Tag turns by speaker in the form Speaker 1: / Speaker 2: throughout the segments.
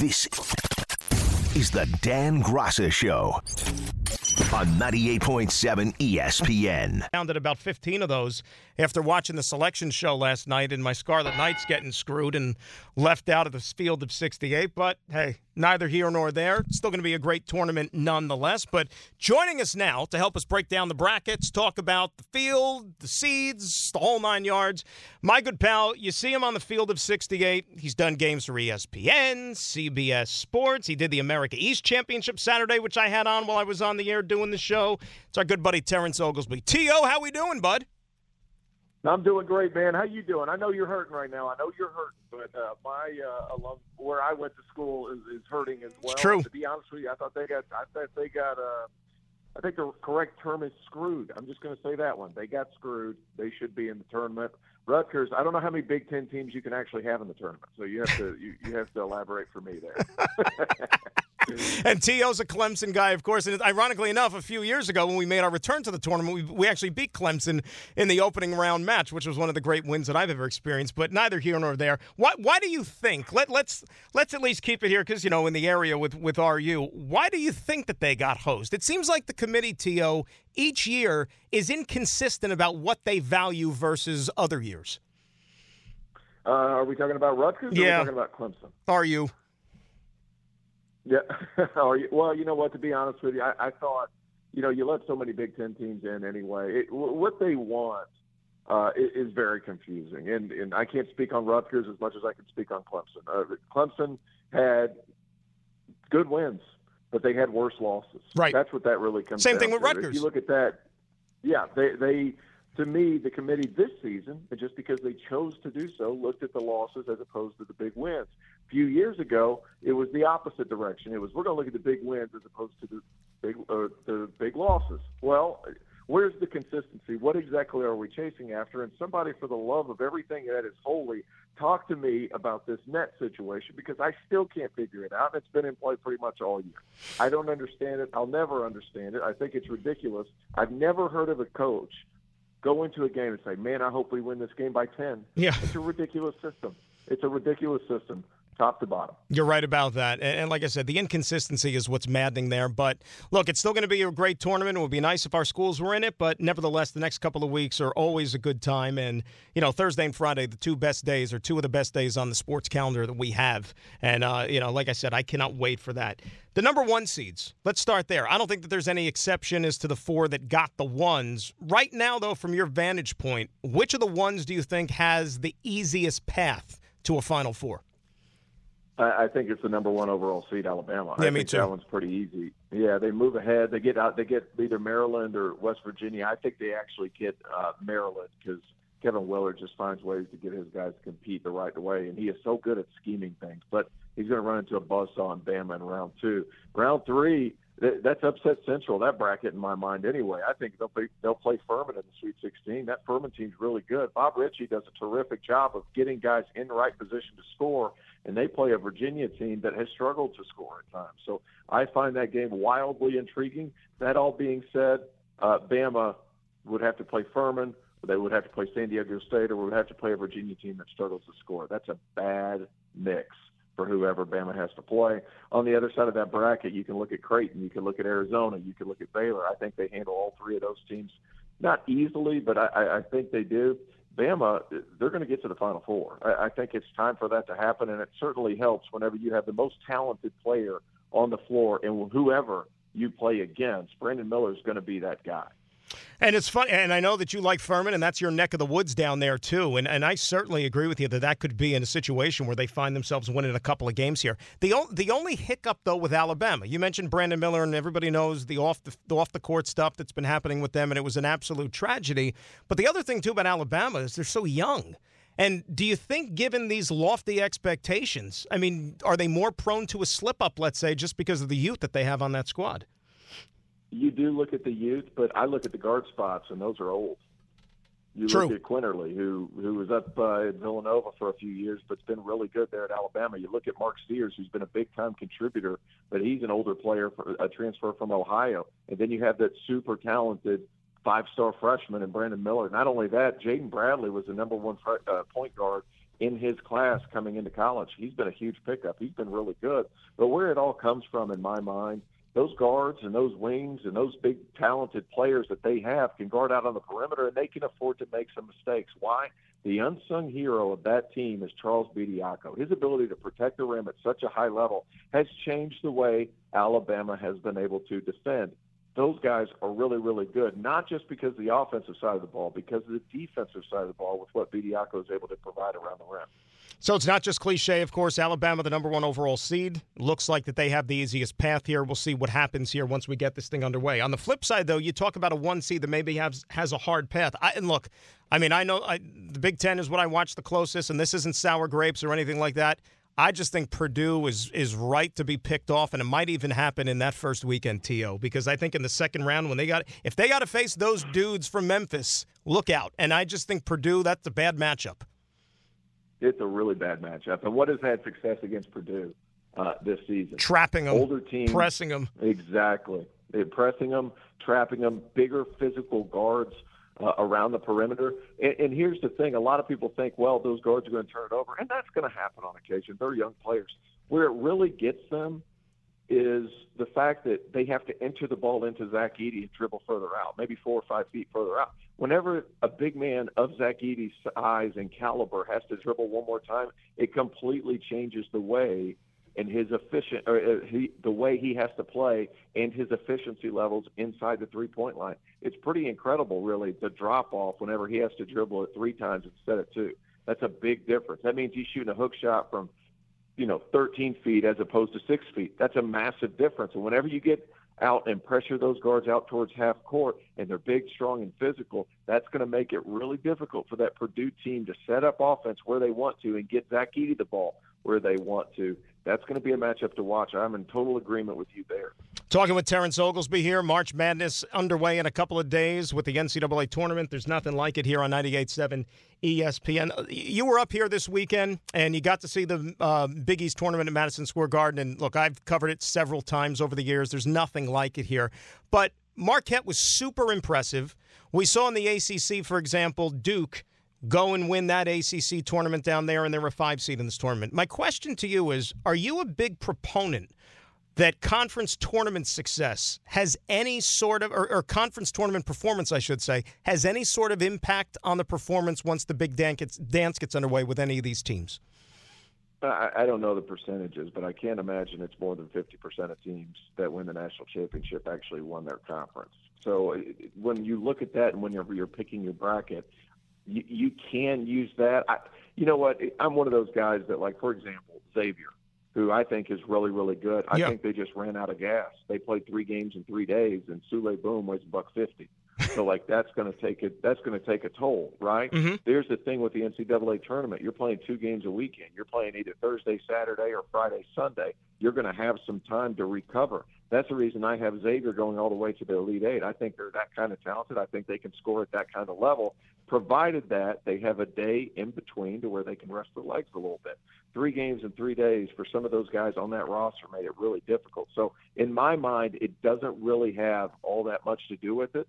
Speaker 1: This is the Dan Graca Show on 98.7 ESPN.
Speaker 2: Counted about 15 of those after watching the selection show last night and my Scarlet Knights getting screwed and left out of the field of 68. But hey, neither here nor there. Still going to be a great tournament nonetheless. But joining us now to help us break down the brackets, talk about the field, the seeds, the whole nine yards, my good pal, you see him on the field of 68. He's done games for ESPN, CBS Sports. He did the America East Championship Saturday, which I had on while I was on the air doing the show. It's our good buddy Terrence Oglesby. T.O., how we doing, bud?
Speaker 3: I'm doing great, man. How you doing? I know you're hurting right now. I know you're hurting, but uh, my uh, alum, where I went to school is, is hurting as well.
Speaker 2: It's true.
Speaker 3: To be honest with you, I thought they got. I thought they got. Uh, I think the correct term is screwed. I'm just going to say that one. They got screwed. They should be in the tournament. Rutgers. I don't know how many Big Ten teams you can actually have in the tournament, so you have to you, you have to elaborate for me there.
Speaker 2: and T.O.'s a Clemson guy, of course. And ironically enough, a few years ago when we made our return to the tournament, we, we actually beat Clemson in the opening round match, which was one of the great wins that I've ever experienced. But neither here nor there. Why, why do you think? Let, let's let's at least keep it here because you know in the area with with RU. Why do you think that they got hosed? It seems like the committee, T.O. each year is inconsistent about what they value versus other years.
Speaker 3: Uh, are we talking about Rutgers? Or
Speaker 2: Yeah.
Speaker 3: Are we talking about Clemson?
Speaker 2: Are you?
Speaker 3: Yeah. Are you, well, you know what? To be honest with you, I, I thought, you know, you let so many Big Ten teams in anyway. It, what they want uh, is, is very confusing, and and I can't speak on Rutgers as much as I can speak on Clemson. Uh, Clemson had good wins, but they had worse losses.
Speaker 2: Right.
Speaker 3: That's what that really comes.
Speaker 2: To.
Speaker 3: Same
Speaker 2: thing with
Speaker 3: to.
Speaker 2: Rutgers.
Speaker 3: If you look at that, yeah, they they. To me, the committee this season, and just because they chose to do so, looked at the losses as opposed to the big wins a few years ago, it was the opposite direction. It was we're going to look at the big wins as opposed to the big uh, the big losses. Well, where's the consistency? What exactly are we chasing after? And somebody, for the love of everything that is holy, talk to me about this net situation because I still can't figure it out. It's been in play pretty much all year. I don't understand it. I'll never understand it. I think it's ridiculous. I've never heard of a coach go into a game and say, "Man, I hope we win this game by 10."
Speaker 2: Yeah.
Speaker 3: It's a ridiculous system. It's a ridiculous system, top to bottom.
Speaker 2: You're right about that. And, like I said, the inconsistency is what's maddening there. But look, it's still going to be a great tournament. It would be nice if our schools were in it. But nevertheless, the next couple of weeks are always a good time. And, you know, Thursday and Friday, the two best days, are two of the best days on the sports calendar that we have. And, uh, you know, like I said, I cannot wait for that. The number one seeds, let's start there. I don't think that there's any exception as to the four that got the ones. Right now, though, from your vantage point, which of the ones do you think has the easiest path to a Final Four?
Speaker 3: I, I think it's the number one overall seed, Alabama.
Speaker 2: Yeah,
Speaker 3: I
Speaker 2: me
Speaker 3: think
Speaker 2: too.
Speaker 3: That one's pretty easy. Yeah, they move ahead. They get out. They get either Maryland or West Virginia. I think they actually get uh, Maryland because Kevin Willard just finds ways to get his guys to compete the right way, and he is so good at scheming things. But he's going to run into a buzzsaw in Bama in round two. Round three, th- that's upset central. That bracket in my mind, anyway. I think they'll play, they'll play Furman in the Sweet 16. That Furman team's really good. Bob Richey does a terrific job of getting guys in the right position to score, and they play a Virginia team that has struggled to score at times. So I find that game wildly intriguing. That all being said, uh, Bama would have to play Furman. Or they would have to play San Diego State, or would have to play a Virginia team that struggles to score. That's a bad mix for whoever Bama has to play. On the other side of that bracket, you can look at Creighton, you can look at Arizona, you can look at Baylor. I think they handle all three of those teams, not easily, but I, I, think they do. Bama, they're going to get to the Final Four. I, I think it's time for that to happen, and it certainly helps whenever you have the most talented player on the floor, and whoever you play against, Brandon Miller is going to be that guy.
Speaker 2: And it's fun, and I know that you like Furman, and that's your neck of the woods down there too. And and I certainly agree with you that that could be in a situation where they find themselves winning a couple of games here. The o- the only hiccup though with Alabama, you mentioned Brandon Miller, and everybody knows the off the, the off the court stuff that's been happening with them, and it was an absolute tragedy. But the other thing too about Alabama is they're so young. And do you think, given these lofty expectations, I mean, are they more prone to a slip up, let's say, just because of the youth that they have on that squad?
Speaker 3: You do look at the youth, but I look at the guard spots, and those are old. You
Speaker 2: True.
Speaker 3: look at Quinerly, who who was up uh, at Villanova for a few years, but's been really good there at Alabama. You look at Mark Sears, who's been a big time contributor, but he's an older player, for, a transfer from Ohio. And then you have that super talented five star freshman in Brandon Miller. Not only that, Jaden Bradley was the number one fre- uh, point guard in his class coming into college. He's been a huge pickup. He's been really good. But where it all comes from, in my mind, those guards and those wings and those big talented players that they have can guard out on the perimeter and they can afford to make some mistakes. Why? The unsung hero of that team is Charles Bediako. His ability to protect the rim at such a high level has changed the way Alabama has been able to defend. Those guys are really, really good, not just because of the offensive side of the ball, because of the defensive side of the ball with what Bediako is able to provide around the rim.
Speaker 2: So it's not just cliche, of course. Alabama, the number one overall seed, looks like that they have the easiest path here. We'll see what happens here once we get this thing underway. On the flip side, though, you talk about a one seed that maybe has has a hard path. I, and look, I mean, I know I, the Big Ten is what I watch the closest, and this isn't sour grapes or anything like that. I just think Purdue is is right to be picked off, and it might even happen in that first weekend, To, because I think in the second round when they got if they got to face those dudes from Memphis, look out. And I just think Purdue that's a bad matchup.
Speaker 3: It's a really bad matchup. And what has had success against Purdue uh, this season?
Speaker 2: Trapping them,
Speaker 3: older teams,
Speaker 2: pressing them.
Speaker 3: Exactly, They're pressing them, trapping them, bigger physical guards uh, around the perimeter. And, and here's the thing: a lot of people think, well, those guards are going to turn it over, and that's going to happen on occasion. They're young players. Where it really gets them is the fact that they have to enter the ball into Zach Edey and dribble further out, maybe four or five feet further out. Whenever a big man of Zach Edey's size and caliber has to dribble one more time, it completely changes the way and his efficient or uh, he, the way he has to play and his efficiency levels inside the three point line. It's pretty incredible, really, the drop off whenever he has to dribble it three times instead of two. That's a big difference. That means he's shooting a hook shot from, you know, 13 feet as opposed to six feet. That's a massive difference. And whenever you get out and pressure those guards out towards half court and they're big, strong, and physical, that's going to make it really difficult for that Purdue team to set up offense where they want to and get Zach Edey the ball where they want to that's going to be a matchup to watch. I'm in total agreement with you there.
Speaker 2: Talking with Terrence Oglesby here. March Madness underway in a couple of days with the NCAA tournament. There's nothing like it here on 98.7 ESPN. You were up here this weekend and you got to see the uh, Big East tournament at Madison Square Garden. And look, I've covered it several times over the years. There's nothing like it here. But Marquette was super impressive. We saw in the ACC, for example, Duke go and win that ACC tournament down there, and they were five seed in this tournament. My question to you is Are you a big proponent that conference tournament success has any sort of, or, or conference tournament performance, I should say, has any sort of impact on the performance once the big dance gets, dance gets underway with any of these teams?
Speaker 3: Uh, I, I don't know the percentages, but I can't imagine it's more than 50% of teams that win the national championship actually won their conference. So uh, when you look at that and whenever you're, you're picking your bracket, you, you can use that. I, you know what? I'm one of those guys that, like, for example, Xavier, who I think is really, really good. I yeah. think they just ran out of gas. They played three games in three days, and Souley Boum weighs a buck fifty. So like that's going to take it. That's going to take a toll, right?
Speaker 2: Mm-hmm.
Speaker 3: There's the thing with the NCAA tournament. You're playing two games a weekend. You're playing either Thursday, Saturday, or Friday, Sunday. You're going to have some time to recover. That's the reason I have Xavier going all the way to the Elite Eight. I think they're that kind of talented. I think they can score at that kind of level, provided that they have a day in between to where they can rest their legs a little bit. Three games in three days for some of those guys on that roster made it really difficult. So in my mind, it doesn't really have all that much to do with it.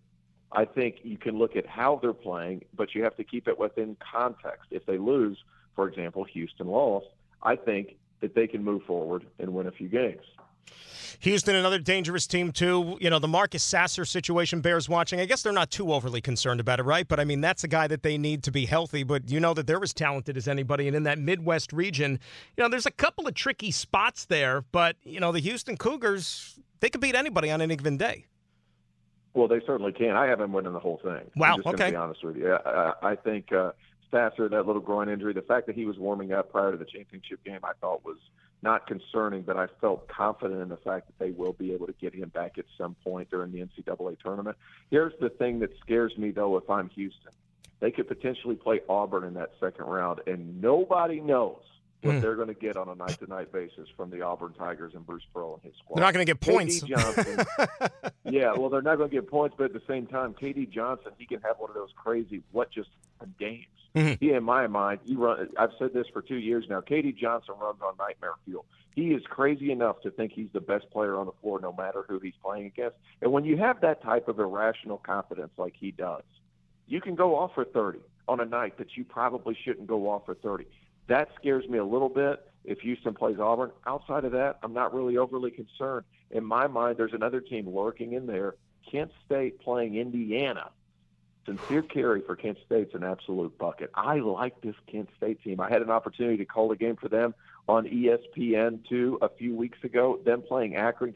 Speaker 3: I think you can look at how they're playing, but you have to keep it within context. If they lose, for example, Houston lost, I think that they can move forward and win a few games.
Speaker 2: Houston, another dangerous team, too. You know, the Marcus Sasser situation bears watching. I guess they're not too overly concerned about it, right? But I mean, that's a guy that they need to be healthy. But you know that they're as talented as anybody. And in that Midwest region, you know, there's a couple of tricky spots there. But, you know, the Houston Cougars, they could beat anybody on any given day.
Speaker 3: Well, they certainly can. I haven't winning the whole thing.
Speaker 2: Wow.
Speaker 3: I'm just
Speaker 2: okay.
Speaker 3: To be honest with you, I, I think uh, Sasser, that little groin injury, the fact that he was warming up prior to the championship game, I thought was not concerning, but I felt confident in the fact that they will be able to get him back at some point during the NCAA tournament. Here's the thing that scares me, though, if I'm Houston. They could potentially play Auburn in that second round, and nobody knows what mm. they're going to get on a night to night basis from the Auburn Tigers and Bruce Pearl and his squad.
Speaker 2: They're not going to get points.
Speaker 3: Johnson, yeah, well, they're not going to get points, but at the same time, KD Johnson, he can have one of those crazy what just games.
Speaker 2: Mm-hmm.
Speaker 3: He, in my mind, he run. I've said this for two years now. KD Johnson runs on nightmare fuel. He is crazy enough to think he's the best player on the floor, no matter who he's playing against. And when you have that type of irrational confidence like he does, you can go off for 30 on a night that you probably shouldn't go off for 30 That scares me a little bit if Houston plays Auburn. Outside of that, I'm not really overly concerned. In my mind, there's another team lurking in there. Kent State playing Indiana. Sincere Carry for Kent State's an absolute bucket. I like this Kent State team. I had an opportunity to call the game for them on ESPN2 a few weeks ago. Them playing Akron.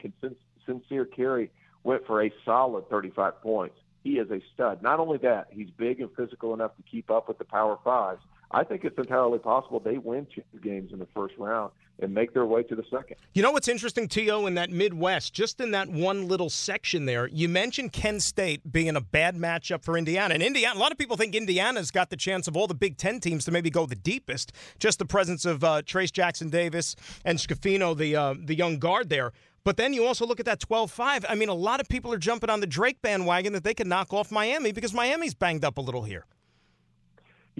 Speaker 3: Sincere Carry went for a solid 35 points. He is a stud. Not only that, he's big and physical enough to keep up with the Power Fives. I think it's entirely possible they win two games in the first round and make their way to the second.
Speaker 2: You know what's interesting, T.O., in that Midwest, just in that one little section there, you mentioned Kent State being a bad matchup for Indiana. And Indiana, a lot of people think Indiana's got the chance of all the Big Ten teams to maybe go the deepest. Just the presence of uh, Trayce Jackson Davis and Schifino, the, uh, the young guard there. But then you also look at that 12 5. I mean, a lot of people are jumping on the Drake bandwagon that they can knock off Miami because Miami's banged up a little here.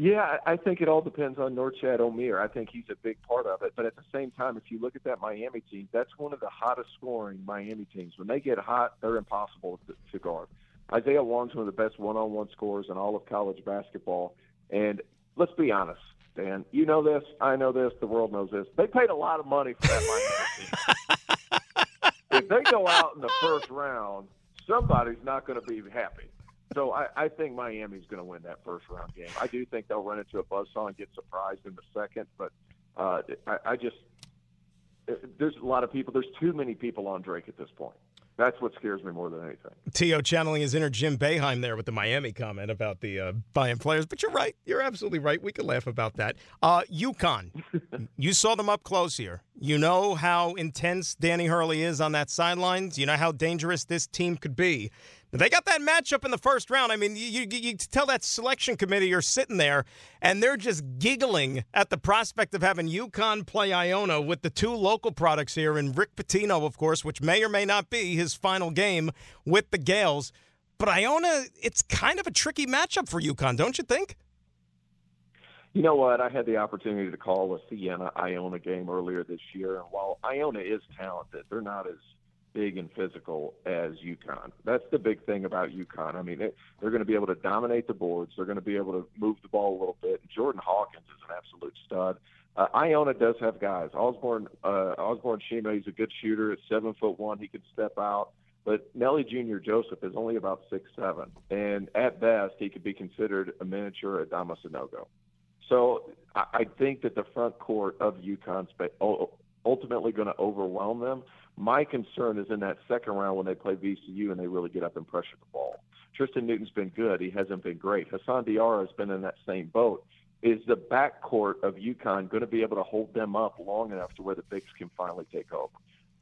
Speaker 3: Yeah, I think it all depends on Norchad Omier. I think he's a big part of it. But at the same time, if you look at that Miami team, that's one of the hottest scoring Miami teams. When they get hot, they're impossible to guard. Isaiah Wong's one of the best one-on-one scorers in all of college basketball. And let's be honest, Dan, you know this, I know this, the world knows this. They paid a lot of money for that Miami team. if they go out in the first round, somebody's not going to be happy. So I, I think Miami's going to win that first round game. I do think they'll run into a buzzsaw and get surprised in the second, but uh, I, I just there's a lot of people. There's too many people on Drake at this point. That's what scares me more than anything.
Speaker 2: T.O. channeling his inner Jim Boeheim there with the Miami comment about the uh, buying players. But you're right. You're absolutely right. We can laugh about that. Uh, UConn, you saw them up close here. You know how intense Danny Hurley is on that sidelines. You know how dangerous this team could be. They got that matchup in the first round. I mean, you, you, you, tell that selection committee you're sitting there, and they're just giggling at the prospect of having UConn play Iona with the two local products here, and Rick Pitino, of course, which may or may not be his final game with the Gaels. But Iona, it's kind of a tricky matchup for UConn, don't you think?
Speaker 3: You know what? I had the opportunity to call a Siena Iona game earlier this year, and while Iona is talented, they're not as big and physical as UConn. That's the big thing about UConn. I mean, they, they're going to be able to dominate the boards. They're going to be able to move the ball a little bit. Jordan Hawkins is an absolute stud. Uh, Iona does have guys. Osborn uh, Osborn Shema, he's a good shooter. At seven foot one, he can step out. But Nelly Jr. Joseph is only about six seven, and at best, he could be considered a miniature Adama Sanogo. So I, I think that the front court of UConn's ultimately going to overwhelm them. My concern is in that second round when they play VCU and they really get up and pressure the ball. Tristan Newton's been good. He hasn't been great. Hassan Diarra has been in that same boat. Is the backcourt of UConn going to be able to hold them up long enough to where the bigs can finally take over?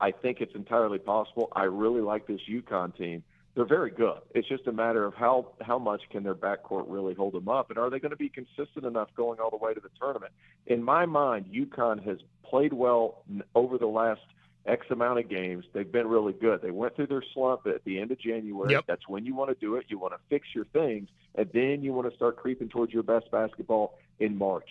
Speaker 3: I think it's entirely possible. I really like this UConn team. They're very good. It's just a matter of how how much can their backcourt really hold them up, and are they going to be consistent enough going all the way to the tournament? In my mind, UConn has played well over the last X amount of games. They've been really good. They went through their slump at the end of January.
Speaker 2: Yep.
Speaker 3: That's when you want to do it. You want to fix your things, and then you want to start creeping towards your best basketball in March.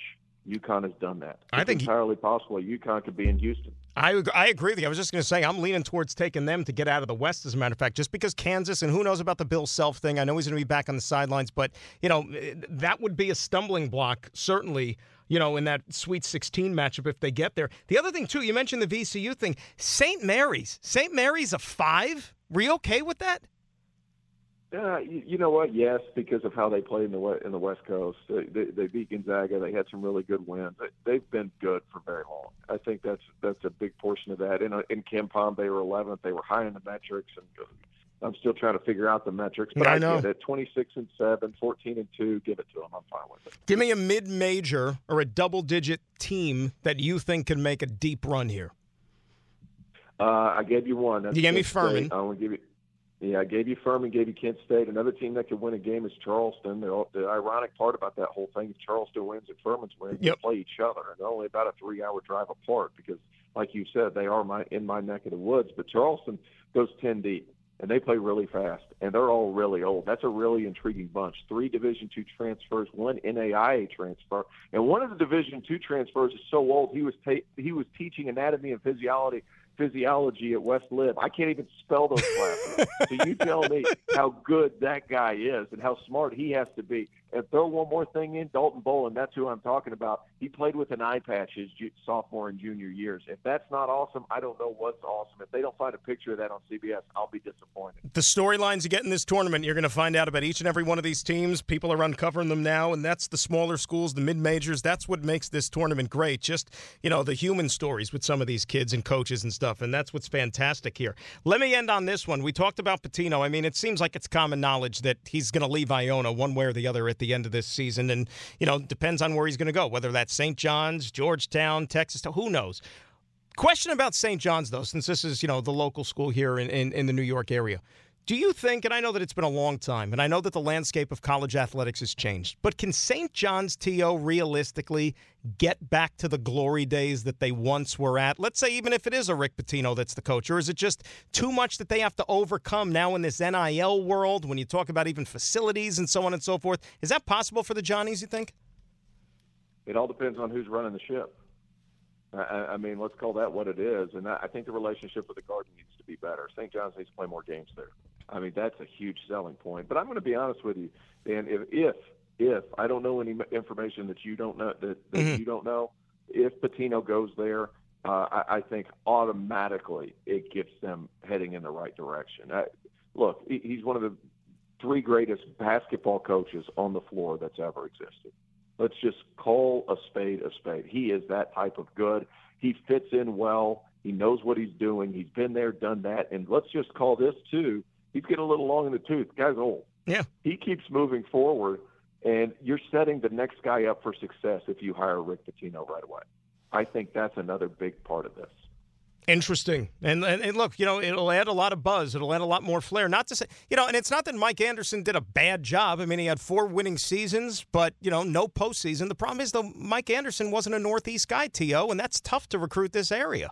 Speaker 3: UConn has done that. It's
Speaker 2: I think
Speaker 3: entirely he, possible UConn could be in Houston.
Speaker 2: I I agree with you. I was just going to say I'm leaning towards taking them to get out of the West. As a matter of fact, just because Kansas and who knows about the Bill Self thing. I know he's going to be back on the sidelines, but you know eh, that would be a stumbling block certainly you know, in that Sweet 16 matchup if they get there. The other thing, too, you mentioned the VCU thing. St. Mary's. St. Mary's a five? Were you okay with that?
Speaker 3: Uh, you, you know what? Yes, because of how they played in the in the West Coast. They, they, they beat Gonzaga. They had some really good wins. They've been good for very long. I think that's that's a big portion of that. In in KenPom, they were 11th. They were high in the metrics, and I'm still trying to figure out the metrics, but
Speaker 2: I,
Speaker 3: I
Speaker 2: know.
Speaker 3: get it. 26 and 7, 14 and 2, give it to them. I'm fine with it.
Speaker 2: Give me a mid major or a double digit team that you think can make a deep run here.
Speaker 3: Uh, I gave you one. That's
Speaker 2: you gave me
Speaker 3: Kent
Speaker 2: Furman.
Speaker 3: State. I to give you. Yeah, I gave you Furman, gave you Kent State. Another team that could win a game is Charleston. The, the ironic part about that whole thing is Charleston wins and Furman's wins.
Speaker 2: Yep.
Speaker 3: They play each other, and they're only about a three-hour drive apart because, like you said, they are my in my neck of the woods. But Charleston goes ten deep and they play really fast, and they're all really old. That's a really intriguing bunch. Three Division two transfers, one NAIA transfer, and one of the Division two transfers is so old he was ta- he was teaching anatomy and physiology physiology at West Lib. I can't even spell those classes. so you tell me how good that guy is and how smart he has to be And throw one more thing in, Dalton Bolon. That's who I'm talking about. He played with an eye patch his sophomore and junior years. If that's not awesome, I don't know what's awesome. If they don't find a picture of that on CBS, I'll be disappointed.
Speaker 2: The storylines you get in this tournament, you're going to find out about each and every one of these teams. People are uncovering them now, and that's the smaller schools, the mid majors. That's what makes this tournament great. Just you know the human stories with some of these kids and coaches and stuff, and that's what's fantastic here. Let me end on this one. We talked about Pitino. I mean, it seems like it's common knowledge that he's going to leave Iona one way or the other at the end of this season, and you know depends on where he's going to go, whether that's St. John's, Georgetown, Texas, who knows. Question about St. John's though, since this is you know the local school here in, in, in the New York area. Do you think, and I know that it's been a long time, and I know that the landscape of college athletics has changed, but can St. John's TO realistically get back to the glory days that they once were at? Let's say, even if it is a Rick Pitino that's the coach, or is it just too much that they have to overcome now in this NIL world when you talk about even facilities and so on and so forth? Is that possible for the Johnnies, you think?
Speaker 3: It all depends on who's running the ship. I, I mean, let's call that what it is. And I think the relationship with the Garden needs to be better. St. John's needs to play more games there. I mean, that's a huge selling point. But I'm going to be honest with you, Dan. If if if I don't know any information that you don't know that, that mm-hmm. you don't know, if Pitino goes there, uh, I, I think automatically it gets them heading in the right direction. I, look, he's one of the three greatest basketball coaches on the floor that's ever existed. Let's just call a spade a spade. He is that type of good. He fits in well. He knows what he's doing. He's been there, done that. And let's just call this too he's getting a little long in the tooth. The guy's old.
Speaker 2: Yeah.
Speaker 3: He keeps moving forward, and you're setting the next guy up for success if you hire Rick Pitino right away. I think that's another big part of this.
Speaker 2: Interesting. And, and, and, look, you know, it'll add a lot of buzz. It'll add a lot more flair. Not to say, you know, and it's not that Mike Anderson did a bad job. I mean, he had four winning seasons, but, you know, no postseason. The problem is, though, Mike Anderson wasn't a Northeast guy, T.O., and that's tough to recruit this area.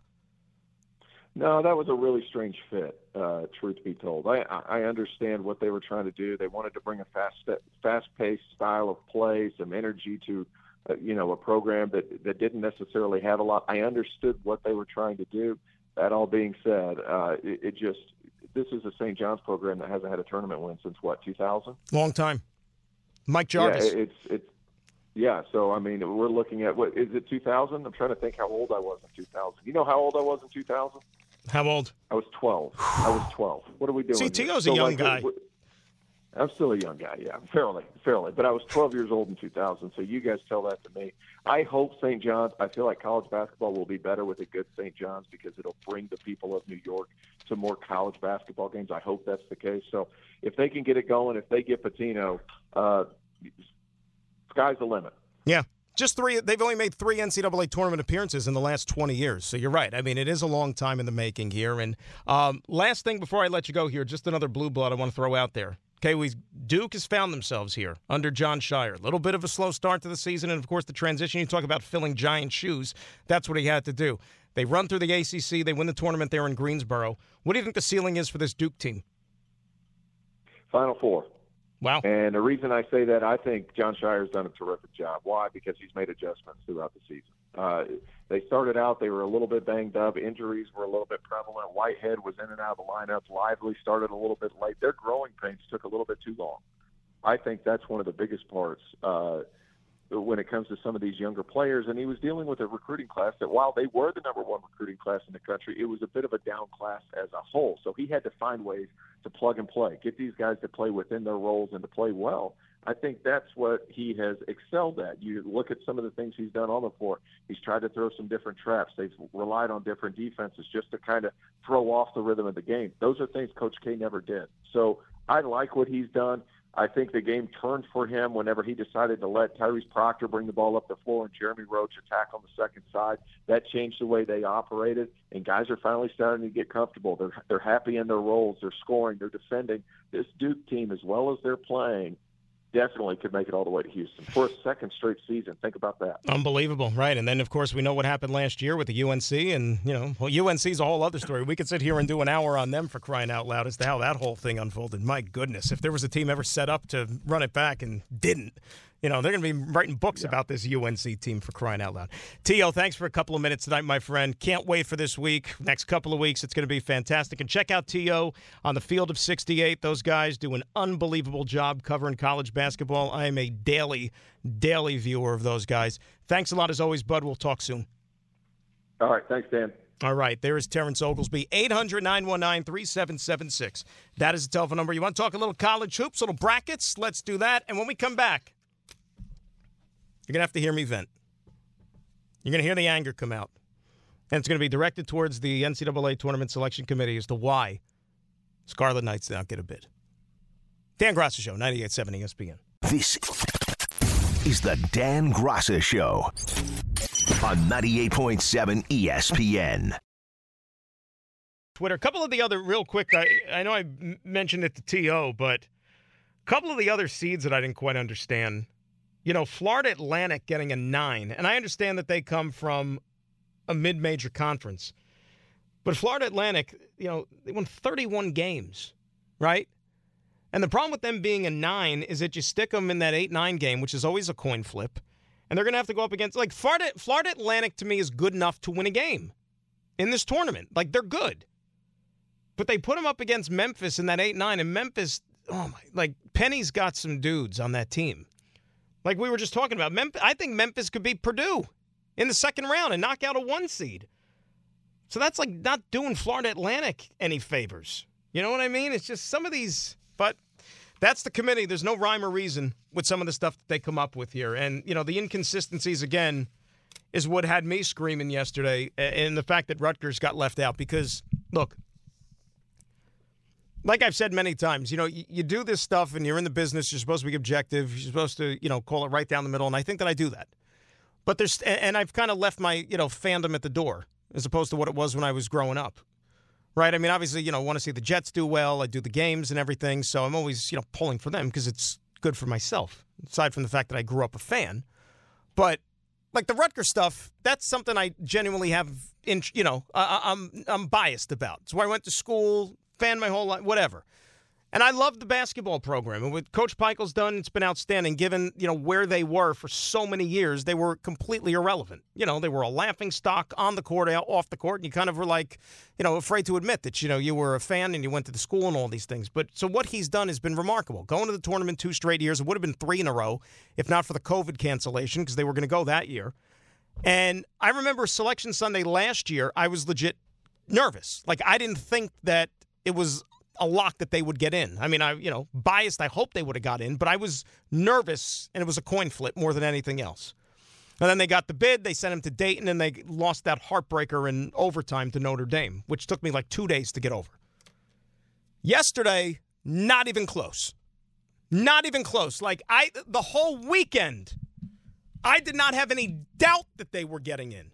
Speaker 3: No, that was a really strange fit. Uh, truth be told, I I understand what they were trying to do. They wanted to bring a fast fast paced style of play, some energy to, uh, you know, a program that that didn't necessarily have a lot. I understood what they were trying to do. That all being said, uh, it, it just this is a St. John's program that hasn't had a tournament win since what 2000.
Speaker 2: Long time. Mike Jarvis.
Speaker 3: Yeah, it's it's yeah. So I mean, we're looking at what is it 2000? I'm trying to think how old I was in 2000. You know how old I was in 2000?
Speaker 2: How old?
Speaker 3: I was 12. I was 12. What are we doing?
Speaker 2: See, Tio's a young like, guy.
Speaker 3: I'm still a young guy, yeah, fairly, fairly. But I was 12 years old in 2000, so you guys tell that to me. I hope St. John's. I feel like college basketball will be better with a good St. John's because it'll bring the people of New York to more college basketball games. I hope that's the case. So if they can get it going, if they get Pitino, uh, sky's the limit.
Speaker 2: Yeah, just three. They've only made three NCAA tournament appearances in the last 20 years. So you're right. I mean, it is a long time in the making here. And um, last thing before I let you go here, just another blue blood I want to throw out there. Okay, we Duke has found themselves here under Jon Scheyer. A little bit of a slow start to the season, and of course the transition. You talk about filling giant shoes. That's what he had to do. They run through the ACC. They win the tournament there in Greensboro. What do you think the ceiling is for this Duke team?
Speaker 3: Final four.
Speaker 2: Wow.
Speaker 3: And the reason I say that, I think Jon Scheyer's done a terrific job. Why? Because he's made adjustments throughout the season. Uh, they started out, they were a little bit banged up. Injuries were a little bit prevalent. Whitehead was in and out of the lineup. Lively started a little bit late. Their growing pains took a little bit too long. I think that's one of the biggest parts. Uh, when it comes to some of these younger players. And he was dealing with a recruiting class that, while they were the number one recruiting class in the country, it was a bit of a down class as a whole. So he had to find ways to plug and play, get these guys to play within their roles and to play well. I think that's what he has excelled at. You look at some of the things he's done on the floor. He's tried to throw some different traps. They've relied on different defenses just to kind of throw off the rhythm of the game. Those are things Coach K never did. So I like what he's done. I think the game turned for him whenever he decided to let Tyrese Proctor bring the ball up the floor and Jeremy Roach attack on the second side. That changed the way they operated, and guys are finally starting to get comfortable. They're they're happy in their roles. They're scoring. They're defending. This Duke team, as well as they're playing, definitely could make it all the way to Houston for a second straight season. Think about that.
Speaker 2: Unbelievable, right? And then, of course, we know what happened last year with the UNC, and you know, well, UNC's a whole other story. We could sit here and do an hour on them for crying out loud as to how that whole thing unfolded. My goodness, if there was a team ever set up to run it back and didn't, You know, they're going to be writing books yeah. about this UNC team for crying out loud. Tio, thanks for a couple of minutes tonight, my friend. Can't wait for this week. Next couple of weeks, it's going to be fantastic. And check out Tio on the field of 68. Those guys do an unbelievable job covering college basketball. I am a daily, daily viewer of those guys. Thanks a lot as always, Bud. We'll talk soon.
Speaker 3: All right. Thanks, Dan.
Speaker 2: All right, there is Terrence Oglesby, 800 919 3776. That is the telephone number. You want to talk a little college hoops, little brackets? Let's do that. And when we come back, you're going to have to hear me vent. You're going to hear the anger come out. And it's going to be directed towards the NCAA Tournament Selection Committee as to why Scarlet Knights did not get a bid. Dan Graca Show, 98.7 ESPN.
Speaker 1: This is the Dan Graca Show on 98.7 ESPN.
Speaker 2: Twitter. A couple of the other, real quick, I, I know I mentioned it to TO, but a couple of the other seeds that I didn't quite understand. You know, Florida Atlantic getting a nine, and I understand that they come from a mid major conference. But Florida Atlantic, you know, they won 31 games, right? And the problem with them being a nine is that you stick them in that 8 9 game, which is always a coin flip and they're going to have to go up against like Florida. Florida Atlantic to me is good enough to win a game in this tournament. Like they're good, but they put them up against Memphis in that eight nine, and Memphis, oh my, like Penny's got some dudes on that team. Like we were just talking about. I think Memphis could beat Purdue in the second round and knock out a one seed. So that's like not doing Florida Atlantic any favors. You know what I mean? It's just some of these, but that's the committee. There's no rhyme or reason with some of the stuff that they come up with here. And, you know, the inconsistencies, again, is what had me screaming yesterday and the fact that Rutgers got left out. Because, look, like I've said many times, you know, you, you, do this stuff and you're in the business, you're supposed to be objective, you're supposed to, you know, call it right down the middle. And I think that I do that. But there's, and I've kind of left my, you know, fandom at the door as opposed to what it was when I was growing up right? I mean, obviously, you know, I want to see the Jets do well. I do the games and everything, so I'm always, you know, pulling for them because it's good for myself. Aside from the fact that I grew up a fan, but like the Rutgers stuff, that's something I genuinely have, in, you know, I, I'm I'm biased about. It's where I went to school, fan my whole life, whatever. And I love the basketball program. And what Coach Pikiell's done, it's been outstanding. Given you know where they were for so many years, they were completely irrelevant. You know, they were a laughing stock on the court, off the court, and you kind of were like, you know, afraid to admit that you know you were a fan and you went to the school and all these things. But so what he's done has been remarkable. Going to the tournament two straight years, it would have been three in a row if not for the COVID cancellation because they were going to go that year. And I remember Selection Sunday last year, I was legit nervous. Like I didn't think that it was a lock that they would get in. I mean, I you know biased. I hope they would have got in, but I was nervous, and it was a coin flip more than anything else. And then they got the bid. They sent him to Dayton, and they lost that heartbreaker in overtime to Notre Dame, which took me like two days to get over. Yesterday, not even close. Not even close. Like I, the whole weekend, I did not have any doubt that they were getting in.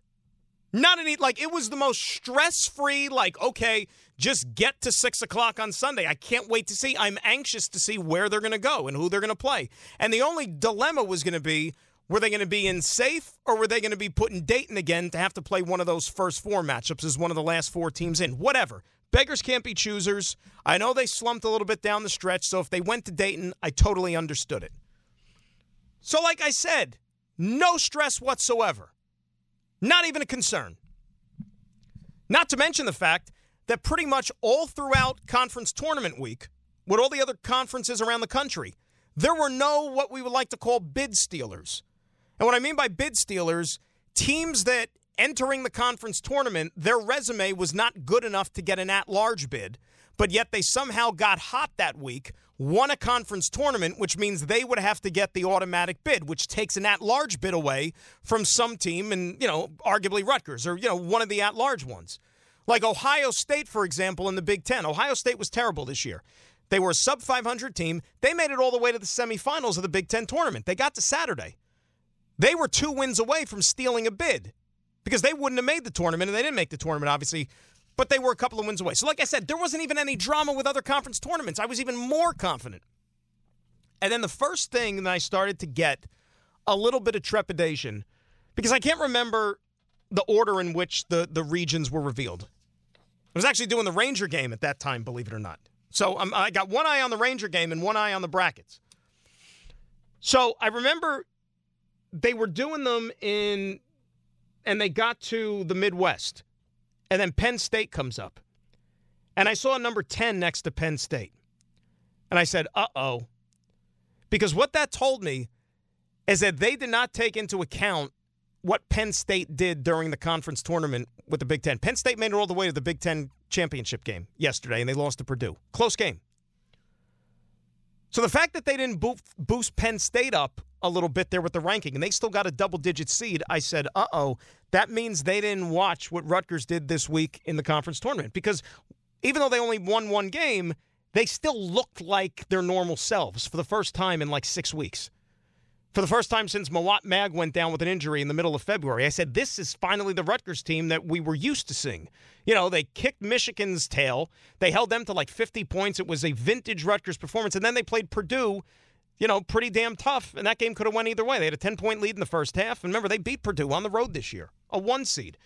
Speaker 2: Not any like it was the most stress free. Like okay, just get to six o'clock on Sunday. I can't wait to see. I'm anxious to see where they're going to go and who they're going to play. And the only dilemma was going to be were they going to be in safe or were they going to be put in Dayton again to have to play one of those first four matchups as one of the last four teams in? Whatever. Beggars can't be choosers. I know they slumped a little bit down the stretch, so if they went to Dayton, I totally understood it. So, like I said, no stress whatsoever. Not even a concern. Not to mention the fact that pretty much all throughout conference tournament week, with all the other conferences around the country, there were no what we would like to call bid stealers. And what I mean by bid stealers, teams that entering the conference tournament, their resume was not good enough to get an at large bid, but yet they somehow got hot that week, won a conference tournament, which means they would have to get the automatic bid, which takes an at large bid away from some team and, you know, arguably Rutgers or, you know, one of the at large ones. Like Ohio State, for example, in the Big Ten. Ohio State was terrible this year. They were a sub 500 team. They made it all the way to the semifinals of the Big Ten tournament. They got to Saturday. They were two wins away from stealing a bid because they wouldn't have made the tournament, and they didn't make the tournament, obviously, but they were a couple of wins away. So, like I said, there wasn't even any drama with other conference tournaments. I was even more confident. And then the first thing that I started to get a little bit of trepidation because I can't remember the order in which the, the regions were revealed. I was actually doing the Ranger game at that time, believe it or not. So um, I got one eye on the Ranger game and one eye on the brackets. So I remember they were doing them in, and they got to the Midwest, and then Penn State comes up. And I saw a number 10 next to Penn State. And I said, uh oh. Because what that told me is that they did not take into account what Penn State did during the conference tournament with the Big Ten. Penn State made it all the way to the Big Ten championship game yesterday, and they lost to Purdue. Close game. So the fact that they didn't boost Penn State up a little bit there with the ranking, and they still got a double digit seed, I said, uh oh, that means they didn't watch what Rutgers did this week in the conference tournament. Because even though they only won one game, they still looked like their normal selves for the first time in like six weeks. For the first time since Mawot Mag went down with an injury in the middle of February, I said, This is finally the Rutgers team that we were used to seeing. You know, they kicked Michigan's tail. They held them to like 50 points. It was a vintage Rutgers performance. And then they played Purdue, you know, pretty damn tough. And that game could have went either way. They had a 10 point lead in the first half. And remember, they beat Purdue on the road this year, a one seed.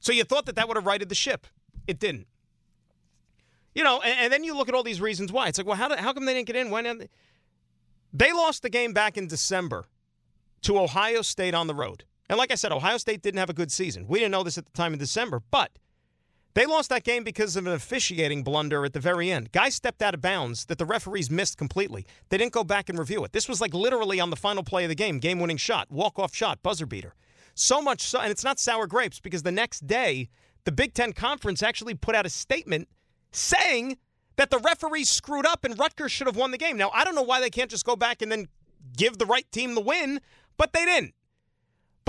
Speaker 2: So you thought that that would have righted the ship. It didn't. You know, and, and, then you look at all these reasons why. It's like, well, how, how come they didn't get in? Didn't they? they lost the game back in December to Ohio State on the road. And like I said, Ohio State didn't have a good season. We didn't know this at the time of December, but they lost that game because of an officiating blunder at the very end. Guys stepped out of bounds that the referees missed completely. They didn't go back and review it. This was like literally on the final play of the game, game winning shot, walk off shot, buzzer beater. So much so, and it's not sour grapes because the next day, the Big Ten Conference actually put out a statement saying that the referees screwed up and Rutgers should have won the game. Now, I don't know why they can't just go back and then give the right team the win, but they didn't.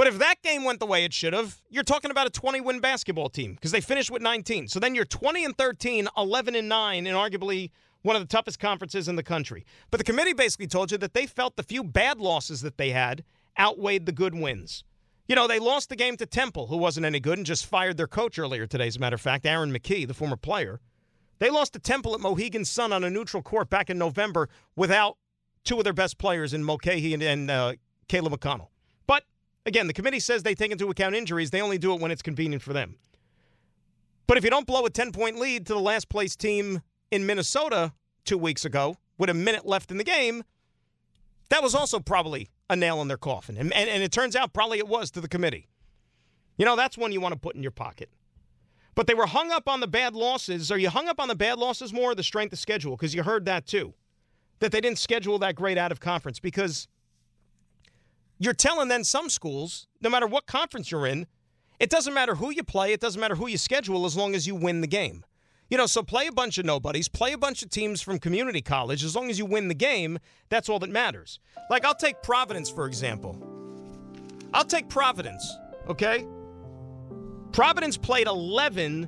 Speaker 2: But if that game went the way it should have, you're talking about a 20 win basketball team because they finished with 19. So then you're 20 and 13, 11 and 9, and arguably one of the toughest conferences in the country. But the committee basically told you that they felt the few bad losses that they had outweighed the good wins. You know, they lost the game to Temple, who wasn't any good, and just fired their coach earlier today, as a matter of fact, Aaron McKie, the former player. They lost to Temple at Mohegan Sun on a neutral court back in November without two of their best players in Mulcahy and, and uh, Caleb McConnell. Again, the committee says they take into account injuries. They only do it when it's convenient for them. But if you don't blow a 10 point lead to the last place team in Minnesota two weeks ago with a minute left in the game, that was also probably a nail in their coffin. And, and, and it turns out probably it was to the committee. You know, that's one you want to put in your pocket. But they were hung up on the bad losses. Are you hung up on the bad losses more or the strength of schedule? Because you heard that too. That they didn't schedule that great out of conference. Because you're telling then some schools, no matter what conference you're in, it doesn't matter who you play, it doesn't matter who you schedule as long as you win the game. You know, so play a bunch of nobodies, play a bunch of teams from community college. As long as you win the game, that's all that matters. Like, I'll take Providence, for example. I'll take Providence, okay? Providence played 11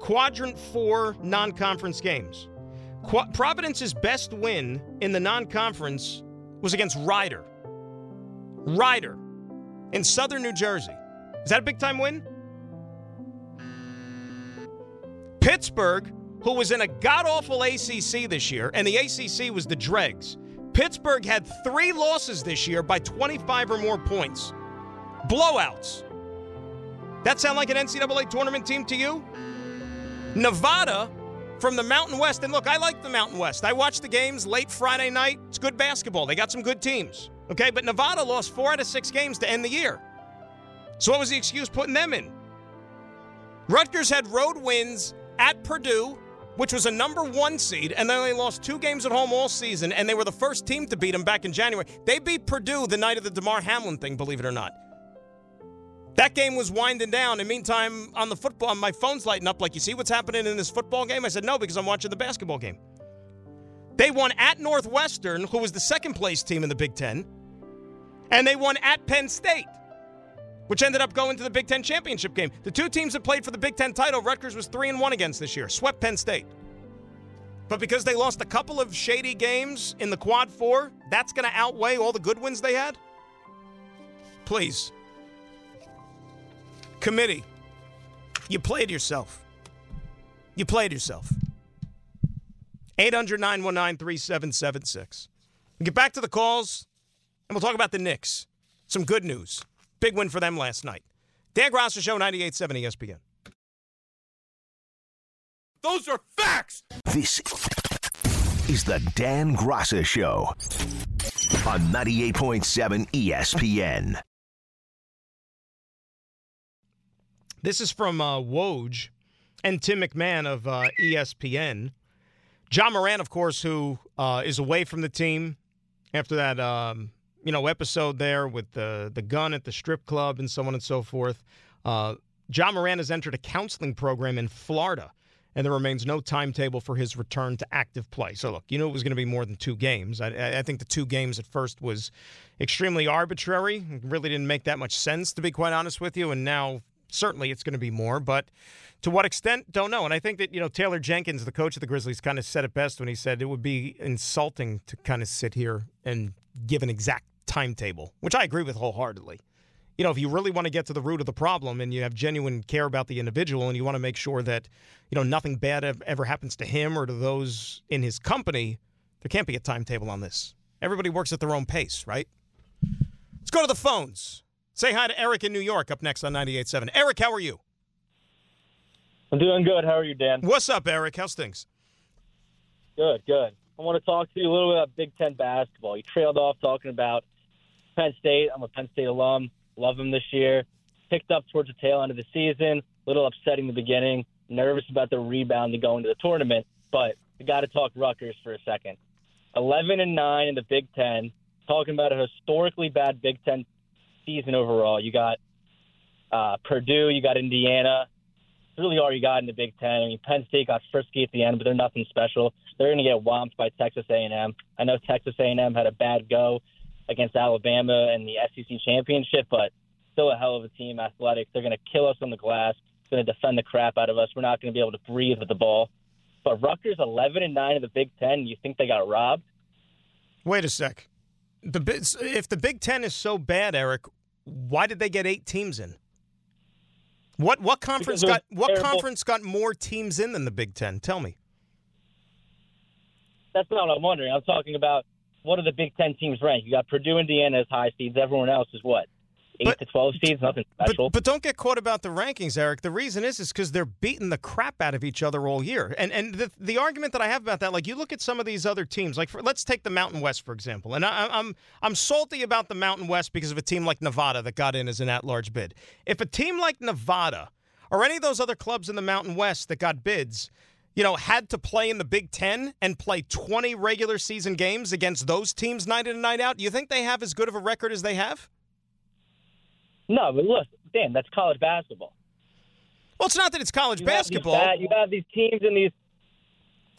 Speaker 2: quadrant four non conference games. Qu- Providence's best win in the non conference was against Rider. Rider in southern New Jersey. Is that a big time win? Pittsburgh, who was in a god awful ACC this year, and the ACC was the dregs. Pittsburgh had three losses this year by 25 or more points. Blowouts. That sound like an NCAA tournament team to you? Nevada from the Mountain West. And look, I like the Mountain West. I watched the games late Friday night. It's good basketball. They got some good teams. Okay, but Nevada lost four out of six games to end the year. So what was the excuse putting them in? Rutgers had road wins at Purdue, which was a number one seed, and they only lost two games at home all season, and they were the first team to beat them back in January. They beat Purdue the night of the Damar Hamlin thing, believe it or not. That game was winding down. And meantime, on the football, my phone's lighting up like, you see what's happening in this football game? I said, no, because I'm watching the basketball game. They won at Northwestern, who was the second place team in the Big Ten, and they won at Penn State, which ended up going to the Big Ten championship game. The two teams that played for the Big Ten title, Rutgers was 3 and 1 against this year, swept Penn State. But because they lost a couple of shady games in the quad four, that's going to outweigh all the good wins they had? Please. Committee, you played yourself. You played yourself. 800 919 3776. Get back to the calls, and we'll talk about the Knicks. Some good news. Big win for them last night. Dan Graca Show, 98.7 ESPN.
Speaker 4: Those are facts!
Speaker 1: This is the Dan Graca Show on 98.7 ESPN.
Speaker 2: This is from uh, Woj and Tim McMahon of uh, ESPN. Ja Morant, of course, who uh, is away from the team after that, um, you know, episode there with the the gun at the strip club and so on and so forth. Uh, Ja Morant has entered a counseling program in Florida, and there remains no timetable for his return to active play. So, look, you knew it was going to be more than two games. I, I think the two games at first was extremely arbitrary. It really didn't make that much sense, to be quite honest with you. And now certainly it's going to be more, but to what extent, don't know. And I think that, you know, Taylor Jenkins, the coach of the Grizzlies, kind of said it best when he said it would be insulting to kind of sit here and give an exact timetable, which I agree with wholeheartedly. You know, if you really want to get to the root of the problem and you have genuine care about the individual and you want to make sure that, you know, nothing bad ever happens to him or to those in his company, there can't be a timetable on this. Everybody works at their own pace, right? Let's go to the phones. Say hi to Eric in New York up next on 98.7. Eric, how are you?
Speaker 4: I'm doing good. How are you, Dan?
Speaker 2: What's up, Eric? How's things?
Speaker 4: Good, good. I want to talk to you a little bit about Big Ten basketball. You trailed off talking about Penn State. I'm a Penn State alum. Love them this year. Picked up towards the tail end of the season. A little upsetting the beginning. Nervous about the rebound to go into the tournament. But we got to talk Rutgers for a second. 11 and 9 in the Big Ten. Talking about a historically bad Big Ten season overall. You got uh, Purdue, you got Indiana. really all you got in the Big Ten. I mean, Penn State got frisky at the end, but they're nothing special. They're going to get whomped by Texas A&M. I know Texas A&M had a bad go against Alabama in the SEC championship, but still a hell of a team. Athletics. They're going to kill us on the glass. Going to defend the crap out of us. We're not going to be able to breathe with the ball. But Rutgers 11 and 9 in the Big Ten. You think they got robbed?
Speaker 2: Wait a sec. The if the Big Ten is so bad, Eric, why did they get eight teams in? What what conference got what terrible. conference got more teams in than the Big Ten? Tell me.
Speaker 4: That's not what I'm wondering. I'm talking about what are the Big Ten teams ranked? You got Purdue, Indiana as high seeds. Everyone else is what? eight but, to twelve seeds, nothing special.
Speaker 2: But, but, don't get caught about the rankings, Eric. The reason is is because they're beating the crap out of each other all year. And and the the argument that I have about that, like you look at some of these other teams, like for, let's take the Mountain West for example. And I, I'm I'm salty about the Mountain West because of a team like Nevada that got in as an at-large bid. If a team like Nevada or any of those other clubs in the Mountain West that got bids you know, had to play in the Big Ten and play 20 regular season games against those teams night in and night out, do you think they have as good of a record as they have?
Speaker 4: No, but look, Dan, that's college basketball.
Speaker 2: Well, it's not that it's college
Speaker 4: you
Speaker 2: basketball.
Speaker 4: Have you have these teams in these.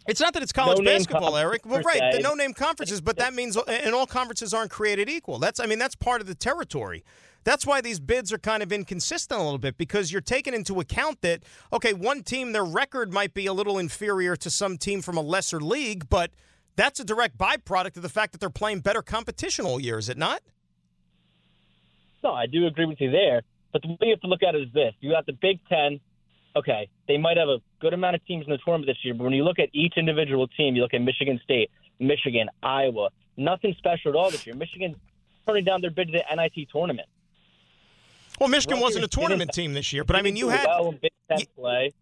Speaker 2: It's not that it's college basketball, Eric. Well, right, the no-name conferences, but that means and all conferences aren't created equal. That's I mean that's part of the territory. That's why these bids are kind of inconsistent a little bit because you're taking into account that okay, one team their record might be a little inferior to some team from a lesser league, but that's a direct byproduct of the fact that they're playing better competition all year, is it not?
Speaker 4: No, I do agree with you there. But the way you have to look at it is this: you got the Big Ten. Okay, they might have a good amount of teams in the tournament this year, but when you look at each individual team, you look at Michigan State, Michigan, Iowa, nothing special at all this year. Michigan turning down their bid to the NIT tournament.
Speaker 2: Well, Michigan wasn't a tournament team this year, but I mean, you had.
Speaker 4: Well Big Ten play.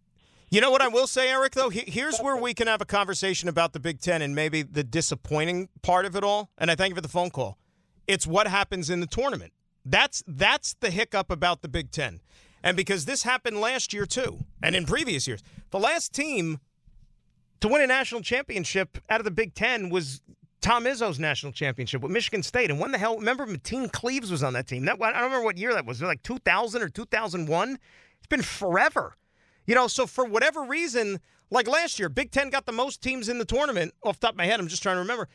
Speaker 2: You know what I will say, Eric, though? Here's where we can have a conversation about the Big Ten and maybe the disappointing part of it all. And I thank you for the phone call. It's what happens in the tournament. That's that's the hiccup about the Big Ten. And because this happened last year too, and in previous years, the last team to win a national championship out of the Big Ten was Tom Izzo's national championship with Michigan State. And when the hell, remember Mateen Cleaves was on that team. That, I don't remember what year that was. like 2000 or 2001. It's been forever. You know, so for whatever reason, like last year, Big Ten got the most teams in the tournament. Off the top of my head, I'm just trying to remember.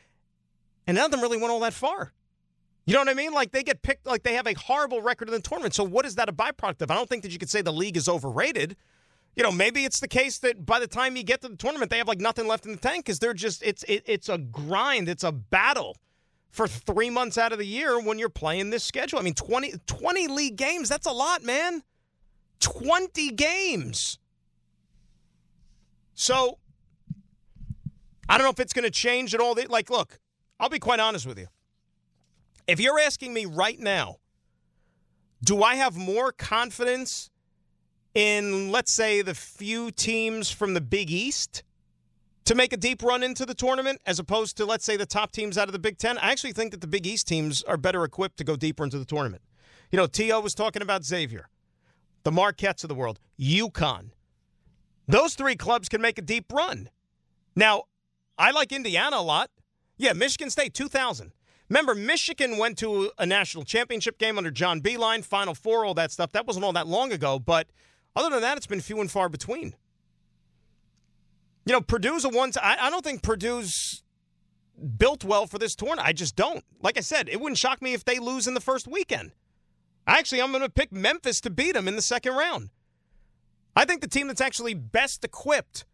Speaker 2: And none of them really went all that far. You know what I mean? Like they get picked, like they have a horrible record in the tournament. So what is that a byproduct of? I don't think that you could say the league is overrated. You know, maybe it's the case that by the time you get to the tournament, they have like nothing left in the tank because they're just it's it, it's a grind, it's a battle for three months out of the year when you're playing this schedule. I mean, 20, 20 league games, that's a lot, man. 20 games. So I don't know if it's going to change at all. Like, look, I'll be quite honest with you. If you're asking me right now, do I have more confidence in, let's say, the few teams from the Big East to make a deep run into the tournament as opposed to, let's say, the top teams out of the Big Ten. I actually think that the Big East teams are better equipped to go deeper into the tournament. You know, T.O. was talking about Xavier, the Marquettes of the world, UConn. Those three clubs can make a deep run. Now, I like Indiana a lot. Yeah, Michigan State, 2000. Remember, Michigan went to a national championship game under John Beilein, Final Four, all that stuff. That wasn't all that long ago, but other than that, it's been few and far between. You know, Purdue's a one. I don't think Purdue's built well for this tournament. I just don't. Like I said, it wouldn't shock me if they lose in the first weekend. Actually, I'm going to pick Memphis to beat them in the second round. I think the team that's actually best equipped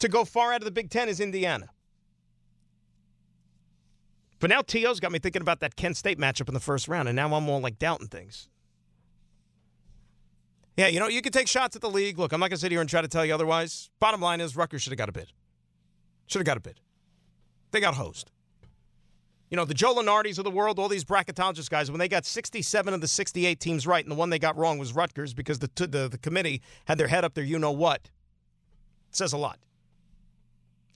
Speaker 2: to go far out of the Big Ten is Indiana. But now T.O.'s got me thinking about that Kent State matchup in the first round, and now I'm all like doubting things. Yeah, you know, you can take shots at the league. Look, I'm not going to sit here and try to tell you otherwise. Bottom line is Rutgers should have got a bid. Should have got a bid. They got hosed. You know, the Joe Lunardis of the world, all these bracketologist guys, when they got 67 of the 68 teams right, and the one they got wrong was Rutgers because the, the, the committee had their head up there, you know what. It says a lot.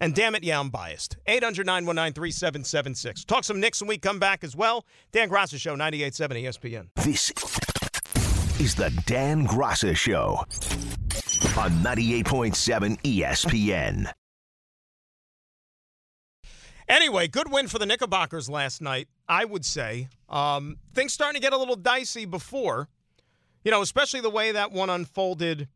Speaker 2: And damn it, yeah, I'm biased. 800 919 3776. Talk some Knicks when we come back as well. Dan Graca Show, 98.7 ESPN.
Speaker 1: This is the Dan Graca Show on 98.7 ESPN.
Speaker 2: Anyway, good win for the Knickerbockers last night, I would say. Um, things starting to get a little dicey before, you know, especially the way that one unfolded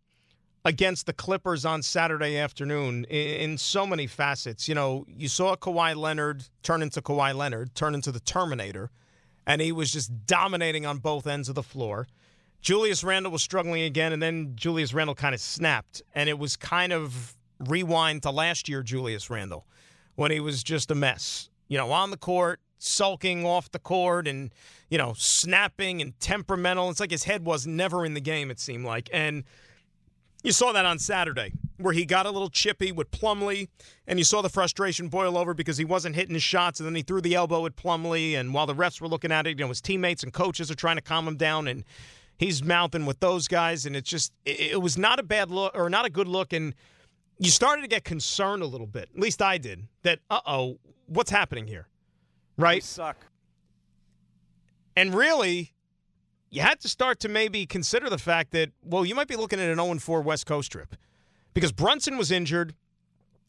Speaker 2: against the Clippers on Saturday afternoon in, in, so many facets. You know, you saw Kawhi Leonard turn into Kawhi Leonard, turn into the Terminator, and he was just dominating on both ends of the floor. Julius Randle was struggling again, and then Julius Randle kind of snapped, and it was kind of rewind to last year, Julius Randle, when he was just a mess. You know, on the court, sulking off the court, and, you know, snapping and temperamental. It's like his head was never in the game, it seemed like. And, you saw that on Saturday, where he got a little chippy with Plumlee, and you saw the frustration boil over because he wasn't hitting his shots, and then he threw the elbow at Plumlee, and while the refs were looking at it, you know, his teammates and coaches are trying to calm him down, and he's mouthing with those guys, and it's just, it, was not a bad look, or not a good look, and you started to get concerned a little bit, at least I did, that, uh-oh, what's happening here, right? We
Speaker 5: suck.
Speaker 2: And really, you had to start to maybe consider the fact that, well, you might be looking at an 0 4 West Coast trip because Brunson was injured,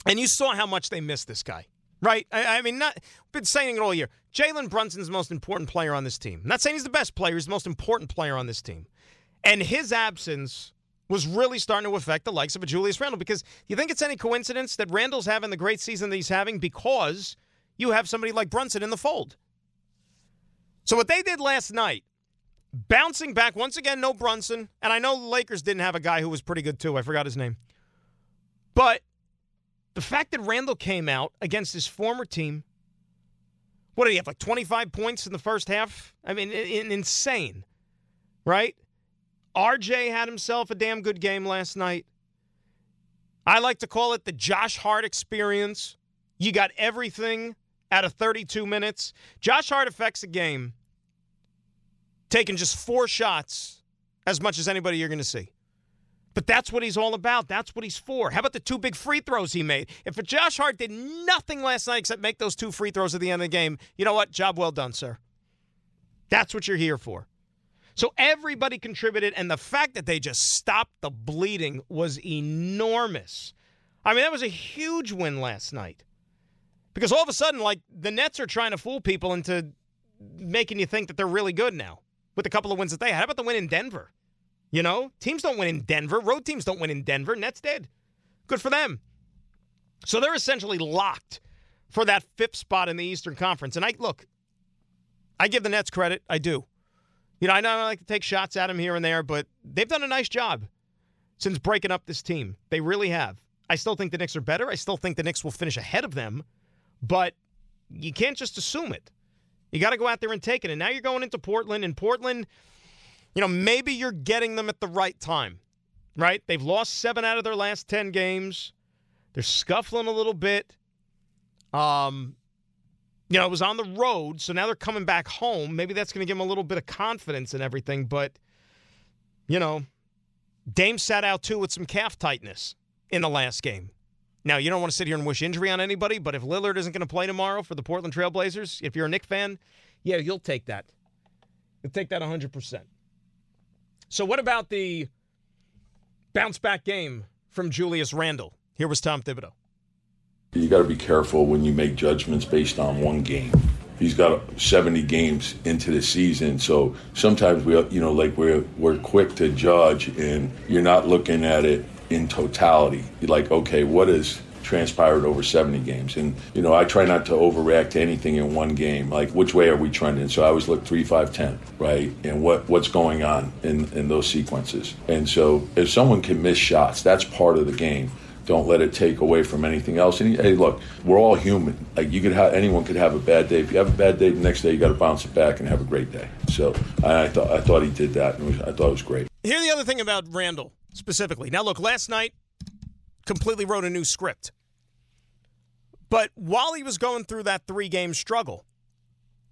Speaker 2: and you saw how much they missed this guy, right? I, I mean, not been saying it all year. Jalen Brunson's the most important player on this team. I'm not saying he's the best player, he's the most important player on this team. And his absence was really starting to affect the likes of a Julius Randle because you think it's any coincidence that Randle's having the great season that he's having because you have somebody like Brunson in the fold. So what they did last night Bouncing back once again, no Brunson, and I know the Lakers didn't have a guy who was pretty good too. I forgot his name, but the fact that Randle came out against his former team, what did he have like twenty five points in the first half? I mean, in, insane, right? RJ had himself a damn good game last night. I like to call it the Josh Hart experience. You got everything out of 32 minutes. Josh Hart affects a game taking just four shots as much as anybody you're going to see. But that's what he's all about. That's what he's for. How about the two big free throws he made? If Josh Hart did nothing last night except make those two free throws at the end of the game, you know what? Job well done, sir. That's what you're here for. So everybody contributed, and the fact that they just stopped the bleeding was enormous. I mean, that was a huge win last night. Because all of a sudden, like, the Nets are trying to fool people into making you think that they're really good now with a couple of wins that they had. How about the win in Denver? You know, teams don't win in Denver. Road teams don't win in Denver. Nets did. Good for them. So they're essentially locked for that fifth spot in the Eastern Conference. And I look, I give the Nets credit. I do. You know, I know I like to take shots at them here and there, but they've done a nice job since breaking up this team. They really have. I still think the Knicks are better. I still think the Knicks will finish ahead of them, but you can't just assume it. You got to go out there and take it. And now you're going into Portland, and Portland, you know, maybe you're getting them at the right time, right? They've lost seven out of their last 10 games. They're scuffling a little bit. Um, you know, it was on the road, so now they're coming back home. Maybe that's going to give them a little bit of confidence and everything, but, you know, Dame sat out too with some calf tightness in the last game. Now, you don't want to sit here and wish injury on anybody, but if Lillard isn't going to play tomorrow for the Portland Trailblazers, if you're a Knick fan, yeah, you'll take that. You'll take that 100%. So, what about the bounce back game from Julius Randle? Here was Tom Thibodeau.
Speaker 5: You got to be careful when you make judgments based on one game. He's got 70 games into the season, so sometimes we, you know, like we're we're quick to judge, and you're not looking at it in totality. You're like, okay, what has transpired over 70 games? And you know, I try not to overreact to anything in one game. Like, which way are we trending? So I always look three, five, ten, right? And what what's going on in in those sequences? And so if someone can miss shots, that's part of the game don't let it take away from anything else. And hey, look, we're all human. Like you could have anyone could have a bad day. If you have a bad day, the next day you got to bounce it back and have a great day. So I, I thought I thought he did that, and was, I thought it was great.
Speaker 2: Here's the other thing about Randle specifically. Now, look, last night completely wrote a new script, but while he was going through that three game struggle,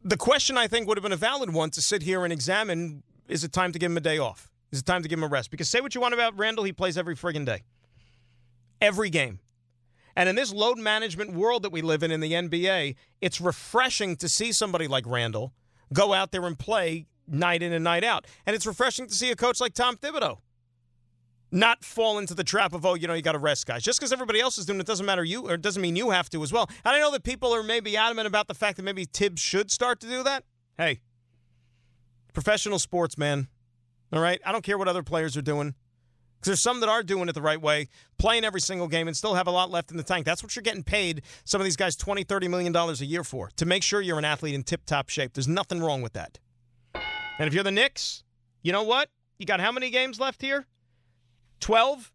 Speaker 2: the question I think would have been a valid one to sit here and examine: Is it time to give him a day off? Is it time to give him a rest? Because say what you want about Randle, he plays every friggin' day every game. And in this load management world that we live in in the NBA, it's refreshing to see somebody like Randle go out there and play night in and night out. And it's refreshing to see a coach like Tom Thibodeau not fall into the trap of, oh, you know, you got to rest guys. Just because everybody else is doing it doesn't matter you, or it doesn't mean you have to as well. And I know that people are maybe adamant about the fact that maybe Thibs should start to do that. Hey, professional sports, man. All right? I don't care what other players are doing. Because there's some that are doing it the right way, playing every single game, and still have a lot left in the tank. That's what you're getting paid some of these guys 20, 30 million dollars a year for, to make sure you're an athlete in tip top shape. There's nothing wrong with that. And if you're the Knicks, you know what? You got how many games left here? 12?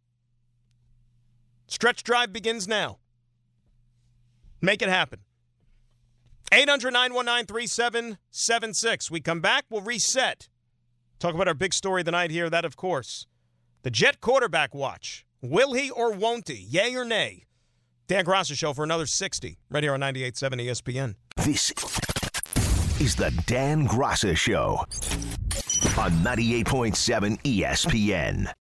Speaker 2: Stretch drive begins now. Make it happen. 800 919 3776. We come back, we'll reset. Talk about our big story of the night here. That, of course, the Jet quarterback watch. Will he or won't he? Yay or nay? Dan Graca Show for another 60 right here on 98.7 ESPN.
Speaker 1: This is the Dan Graca Show on 98.7 ESPN.